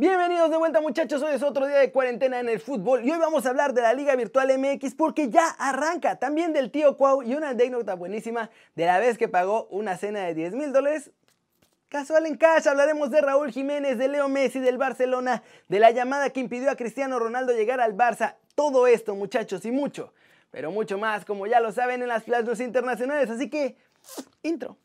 Bienvenidos de vuelta muchachos, hoy es otro día de cuarentena en el fútbol y hoy vamos a hablar de la Liga Virtual MX porque ya arranca, también del tío Cuau y una anécdota buenísima de la vez que pagó una cena de 10 mil dólares. Casual en cash, hablaremos de Raúl Jiménez, de Leo Messi, del Barcelona, de la llamada que impidió a Cristiano Ronaldo llegar al Barça, todo esto muchachos y mucho, pero mucho más como ya lo saben en las plazas internacionales, así que intro.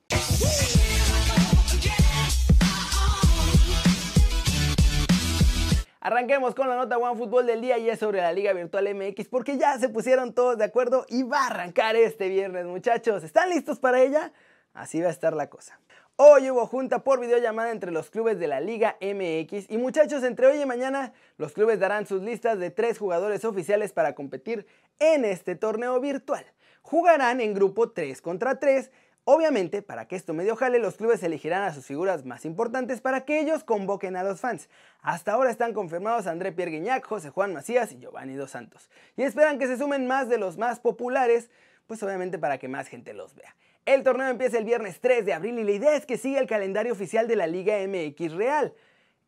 Arranquemos con la nota One Fútbol del día y es sobre la Liga Virtual MX porque ya se pusieron todos de acuerdo y va a arrancar este viernes muchachos. ¿Están listos para ella? Así va a estar la cosa. Hoy hubo junta por videollamada entre los clubes de la Liga MX y muchachos, entre hoy y mañana los clubes darán sus listas de tres jugadores oficiales para competir en este torneo virtual. Jugarán en grupo 3 contra 3 Obviamente, para que esto medio jale, los clubes elegirán a sus figuras más importantes para que ellos convoquen a los fans. Hasta ahora están confirmados André Pierre Guignac, José Juan Macías y Giovanni Dos Santos. Y esperan que se sumen más de los más populares, pues obviamente para que más gente los vea. El torneo empieza el viernes 3 de abril y la idea es que siga el calendario oficial de la Liga MX Real.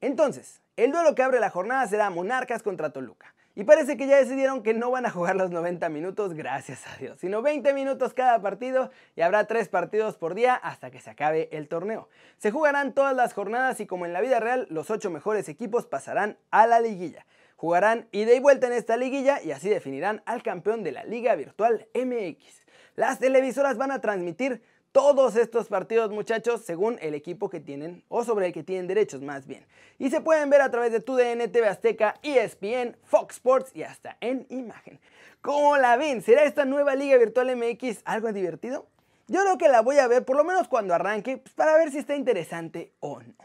Entonces, el duelo que abre la jornada será Monarcas contra Toluca. Y parece que ya decidieron que no van a jugar los 90 minutos, gracias a Dios, sino 20 minutos cada partido y habrá 3 partidos por día hasta que se acabe el torneo. Se jugarán todas las jornadas y como en la vida real, los 8 mejores equipos pasarán a la liguilla. Jugarán ida y vuelta en esta liguilla y así definirán al campeón de la Liga Virtual MX. Las televisoras van a transmitir todos estos partidos muchachos según el equipo que tienen o sobre el que tienen derechos más bien. Y se pueden ver a través de TUDN, TV Azteca, ESPN, Fox Sports y hasta en imagen. ¿Cómo la ven? ¿Será esta nueva Liga Virtual MX algo divertido? Yo creo que la voy a ver por lo menos cuando arranque pues, para ver si está interesante o no.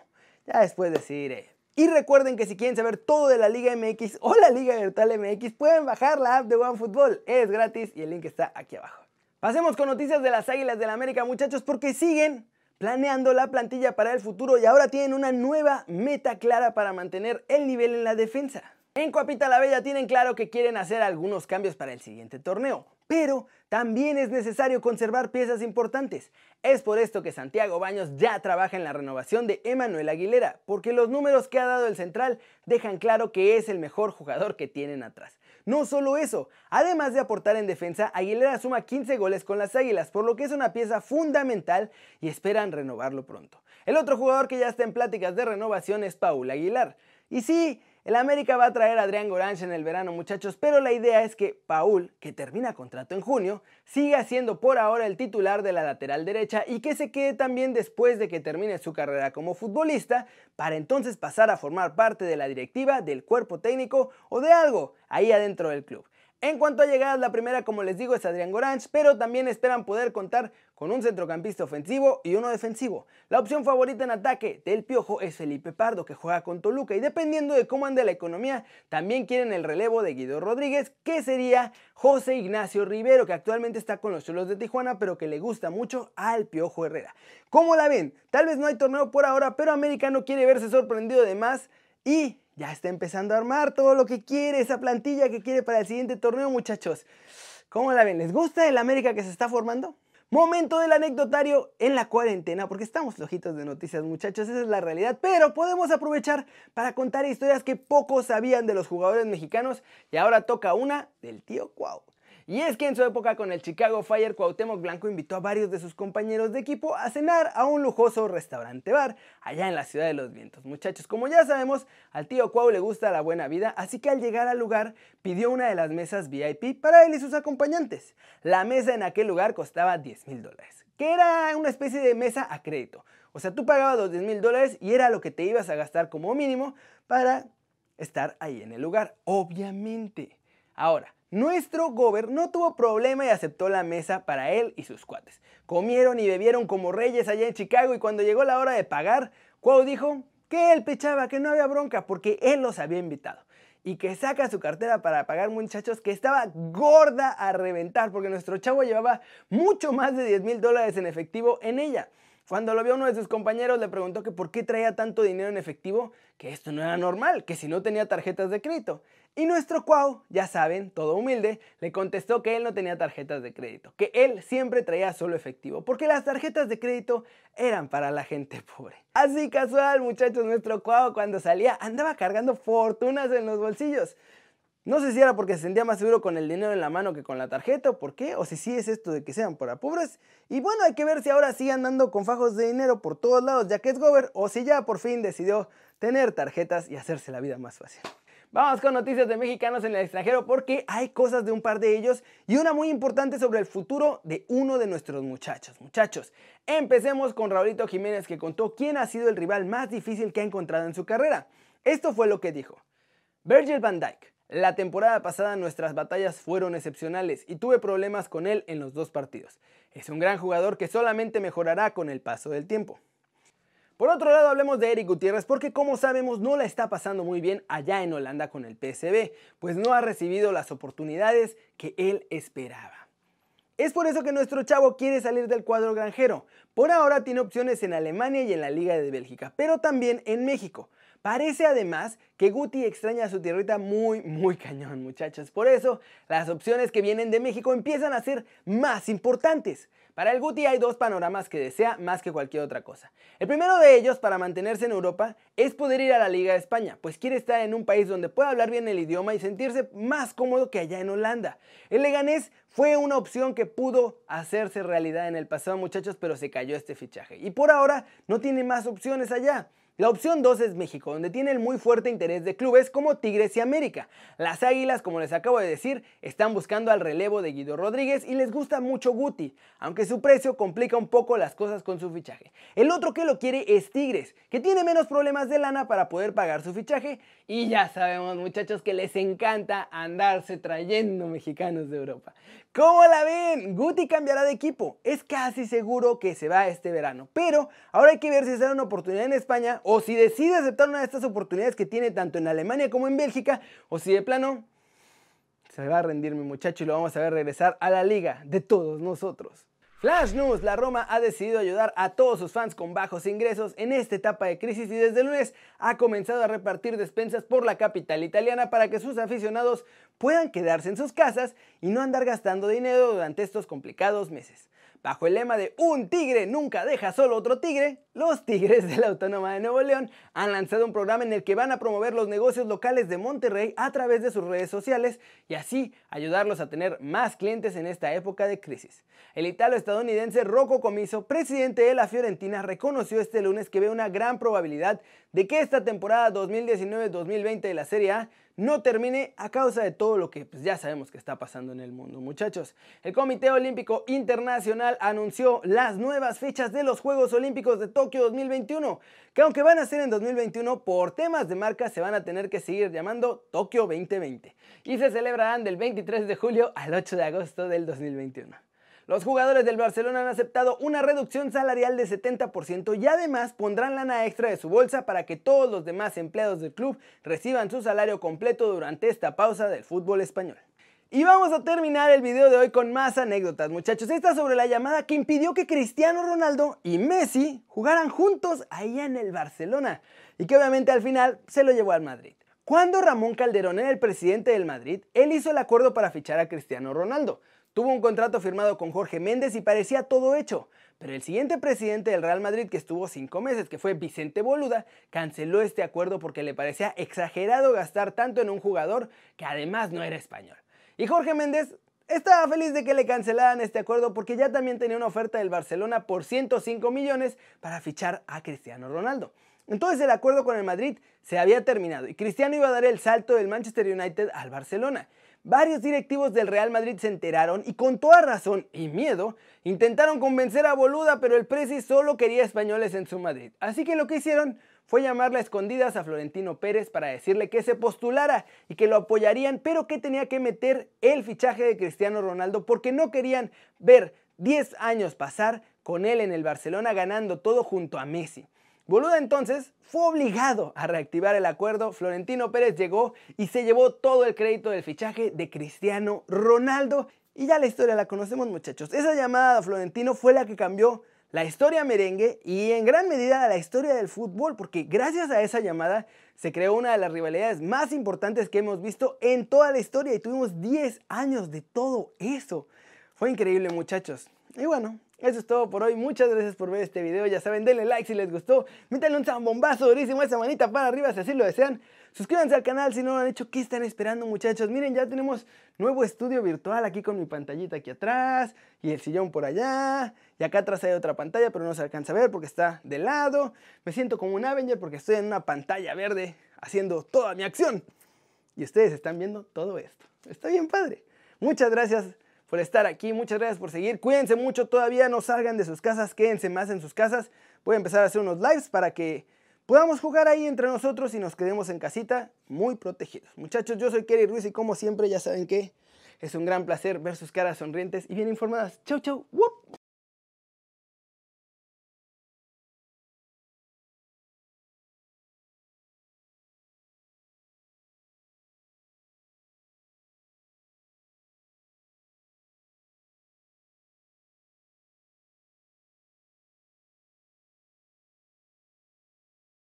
Ya después decidiré. Y recuerden que si quieren saber todo de la Liga MX o la Liga Virtual MX pueden bajar la app de OneFootball. Es gratis y el link está aquí abajo. Pasemos con noticias de las Águilas del la América, muchachos, porque siguen planeando la plantilla para el futuro y ahora tienen una nueva meta clara para mantener el nivel en la defensa. En Coapita la Bella tienen claro que quieren hacer algunos cambios para el siguiente torneo, pero también es necesario conservar piezas importantes. Es por esto que Santiago Baños ya trabaja en la renovación de Emanuel Aguilera, porque los números que ha dado el central dejan claro que es el mejor jugador que tienen atrás. No solo eso, además de aportar en defensa, Aguilera suma 15 goles con las Águilas, por lo que es una pieza fundamental y esperan renovarlo pronto. El otro jugador que ya está en pláticas de renovación es Paul Aguilar. Y sí, el América va a traer a Adrián Goranche en el verano, muchachos, pero la idea es que Paul, que termina contrato en junio, siga siendo por ahora el titular de la lateral derecha y que se quede también después de que termine su carrera como futbolista, para entonces pasar a formar parte de la directiva, del cuerpo técnico o de algo ahí adentro del club. En cuanto a llegadas, la primera, como les digo, es Adrián Goranch, pero también esperan poder contar con un centrocampista ofensivo y uno defensivo. La opción favorita en ataque del Piojo es Felipe Pardo, que juega con Toluca, y dependiendo de cómo ande la economía, también quieren el relevo de Guido Rodríguez, que sería José Ignacio Rivero, que actualmente está con los Cholos de Tijuana, pero que le gusta mucho al Piojo Herrera. ¿Cómo la ven? Tal vez no hay torneo por ahora, pero América no quiere verse sorprendido de más y ya está empezando a armar todo lo que quiere, esa plantilla que quiere para el siguiente torneo, muchachos. ¿Cómo la ven? ¿Les gusta el América que se está formando? Momento del anecdotario en la cuarentena, porque estamos flojitos de noticias, muchachos, esa es la realidad, pero podemos aprovechar para contar historias que pocos sabían de los jugadores mexicanos y ahora toca una del tío Cuau. Y es que en su época con el Chicago Fire, Cuauhtémoc Blanco invitó a varios de sus compañeros de equipo a cenar a un lujoso restaurante bar allá en la ciudad de los vientos. Muchachos, como ya sabemos, al tío Cuau le gusta la buena vida, así que al llegar al lugar pidió una de las mesas VIP para él y sus acompañantes. La mesa en aquel lugar costaba 10 mil dólares, que era una especie de mesa a crédito. O sea, tú pagabas los 10 mil dólares y era lo que te ibas a gastar como mínimo para estar ahí en el lugar, obviamente. Ahora, nuestro gober no tuvo problema y aceptó la mesa para él y sus cuates. Comieron y bebieron como reyes allá en Chicago y cuando llegó la hora de pagar, Cuau dijo que él pechaba, que no había bronca porque él los había invitado. Y que saca su cartera para pagar muchachos que estaba gorda a reventar porque nuestro chavo llevaba mucho más de 10 mil dólares en efectivo en ella. Cuando lo vio uno de sus compañeros le preguntó que por qué traía tanto dinero en efectivo, que esto no era normal, que si no tenía tarjetas de crédito. Y nuestro Cuau, ya saben, todo humilde, le contestó que él no tenía tarjetas de crédito, que él siempre traía solo efectivo, porque las tarjetas de crédito eran para la gente pobre. Así casual, muchachos, nuestro Cuau cuando salía andaba cargando fortunas en los bolsillos. No sé si era porque se sentía más seguro con el dinero en la mano que con la tarjeta o por qué, o si sí es esto de que sean para pobres. Y bueno, hay que ver si ahora sigue andando con fajos de dinero por todos lados ya que es gober o si ya por fin decidió tener tarjetas y hacerse la vida más fácil. Vamos con noticias de mexicanos en el extranjero porque hay cosas de un par de ellos y una muy importante sobre el futuro de uno de nuestros muchachos. Muchachos, empecemos con Raulito Jiménez que contó quién ha sido el rival más difícil que ha encontrado en su carrera. Esto fue lo que dijo. Virgil van Dijk. La temporada pasada nuestras batallas fueron excepcionales y tuve problemas con él en los dos partidos. Es un gran jugador que solamente mejorará con el paso del tiempo. Por otro lado, hablemos de Eric Gutiérrez porque como sabemos no la está pasando muy bien allá en Holanda con el PSV, pues no ha recibido las oportunidades que él esperaba. Es por eso que nuestro chavo quiere salir del cuadro granjero. Por ahora tiene opciones en Alemania y en la Liga de Bélgica, pero también en México. Parece además que Guti extraña a su tierrita muy, muy cañón, muchachos. Por eso, las opciones que vienen de México empiezan a ser más importantes. Para el Guti hay dos panoramas que desea más que cualquier otra cosa. El primero de ellos, para mantenerse en Europa, es poder ir a la Liga de España, pues quiere estar en un país donde pueda hablar bien el idioma y sentirse más cómodo que allá en Holanda. El Leganés fue una opción que pudo hacerse realidad en el pasado, muchachos, pero se cayó este fichaje. Y por ahora no tiene más opciones allá. La opción 2 es México, donde tiene el muy fuerte interés de clubes como Tigres y América. Las Águilas, como les acabo de decir, están buscando al relevo de Guido Rodríguez y les gusta mucho Guti, aunque su precio complica un poco las cosas con su fichaje. El otro que lo quiere es Tigres, que tiene menos problemas de lana para poder pagar su fichaje y ya sabemos muchachos que les encanta andarse trayendo mexicanos de Europa. ¿Cómo la ven? Guti cambiará de equipo. Es casi seguro que se va este verano. Pero ahora hay que ver si será una oportunidad en España o si decide aceptar una de estas oportunidades que tiene tanto en Alemania como en Bélgica o si de plano se va a rendir mi muchacho y lo vamos a ver regresar a la liga de todos nosotros. Flash News, la Roma ha decidido ayudar a todos sus fans con bajos ingresos en esta etapa de crisis y desde el lunes ha comenzado a repartir despensas por la capital italiana para que sus aficionados puedan quedarse en sus casas y no andar gastando dinero durante estos complicados meses. Bajo el lema de Un tigre nunca deja solo otro tigre, los Tigres de la Autónoma de Nuevo León han lanzado un programa en el que van a promover los negocios locales de Monterrey a través de sus redes sociales y así ayudarlos a tener más clientes en esta época de crisis. El italo-estadounidense Rocco Comiso, presidente de la Fiorentina, reconoció este lunes que ve una gran probabilidad de que esta temporada 2019-2020 de la Serie A no termine a causa de todo lo que pues, ya sabemos que está pasando en el mundo, muchachos. El Comité Olímpico Internacional anunció las nuevas fechas de los Juegos Olímpicos de Tokio 2021, que aunque van a ser en 2021, por temas de marca se van a tener que seguir llamando Tokio 2020 y se celebrarán del 23 de julio al 8 de agosto del 2021. Los jugadores del Barcelona han aceptado una reducción salarial de 70% y además pondrán lana extra de su bolsa para que todos los demás empleados del club reciban su salario completo durante esta pausa del fútbol español. Y vamos a terminar el video de hoy con más anécdotas, muchachos. Esta sobre la llamada que impidió que Cristiano Ronaldo y Messi jugaran juntos allá en el Barcelona y que obviamente al final se lo llevó al Madrid. Cuando Ramón Calderón era el presidente del Madrid, él hizo el acuerdo para fichar a Cristiano Ronaldo. Tuvo un contrato firmado con Jorge Méndez y parecía todo hecho, pero el siguiente presidente del Real Madrid que estuvo cinco meses, que fue Vicente Boluda, canceló este acuerdo porque le parecía exagerado gastar tanto en un jugador que además no era español. Y Jorge Méndez estaba feliz de que le cancelaran este acuerdo porque ya también tenía una oferta del Barcelona por 105 millones para fichar a Cristiano Ronaldo. Entonces el acuerdo con el Madrid se había terminado y Cristiano iba a dar el salto del Manchester United al Barcelona. Varios directivos del Real Madrid se enteraron y con toda razón y miedo intentaron convencer a Boluda, pero el Presi solo quería españoles en su Madrid. Así que lo que hicieron fue llamarle a escondidas a Florentino Pérez para decirle que se postulara y que lo apoyarían, pero que tenía que meter el fichaje de Cristiano Ronaldo porque no querían ver 10 años pasar con él en el Barcelona ganando todo junto a Messi. Boluda entonces fue obligado a reactivar el acuerdo, Florentino Pérez llegó y se llevó todo el crédito del fichaje de Cristiano Ronaldo. Y ya la historia la conocemos muchachos. Esa llamada a Florentino fue la que cambió la historia merengue y en gran medida la historia del fútbol, porque gracias a esa llamada se creó una de las rivalidades más importantes que hemos visto en toda la historia y tuvimos 10 años de todo eso. Fue increíble muchachos. Y bueno, eso es todo por hoy. Muchas gracias por ver este video. Ya saben, denle like si les gustó. Métanle un zambombazo durísimo esa manita para arriba si así lo desean. Suscríbanse al canal si no lo han hecho. ¿Qué están esperando, muchachos? Miren, ya tenemos nuevo estudio virtual aquí con mi pantallita aquí atrás y el sillón por allá. Y acá atrás hay otra pantalla, pero no se alcanza a ver porque está de lado. Me siento como un Avenger porque estoy en una pantalla verde haciendo toda mi acción. Y ustedes están viendo todo esto. Está bien padre. Muchas gracias por estar aquí. Muchas gracias por seguir. Cuídense mucho todavía, no salgan de sus casas, quédense más en sus casas. Voy a empezar a hacer unos lives para que podamos jugar ahí entre nosotros y nos quedemos en casita muy protegidos. Muchachos, yo soy Kerry Ruiz y como siempre ya saben que es un gran placer ver sus caras sonrientes y bien informadas. Chau, chau.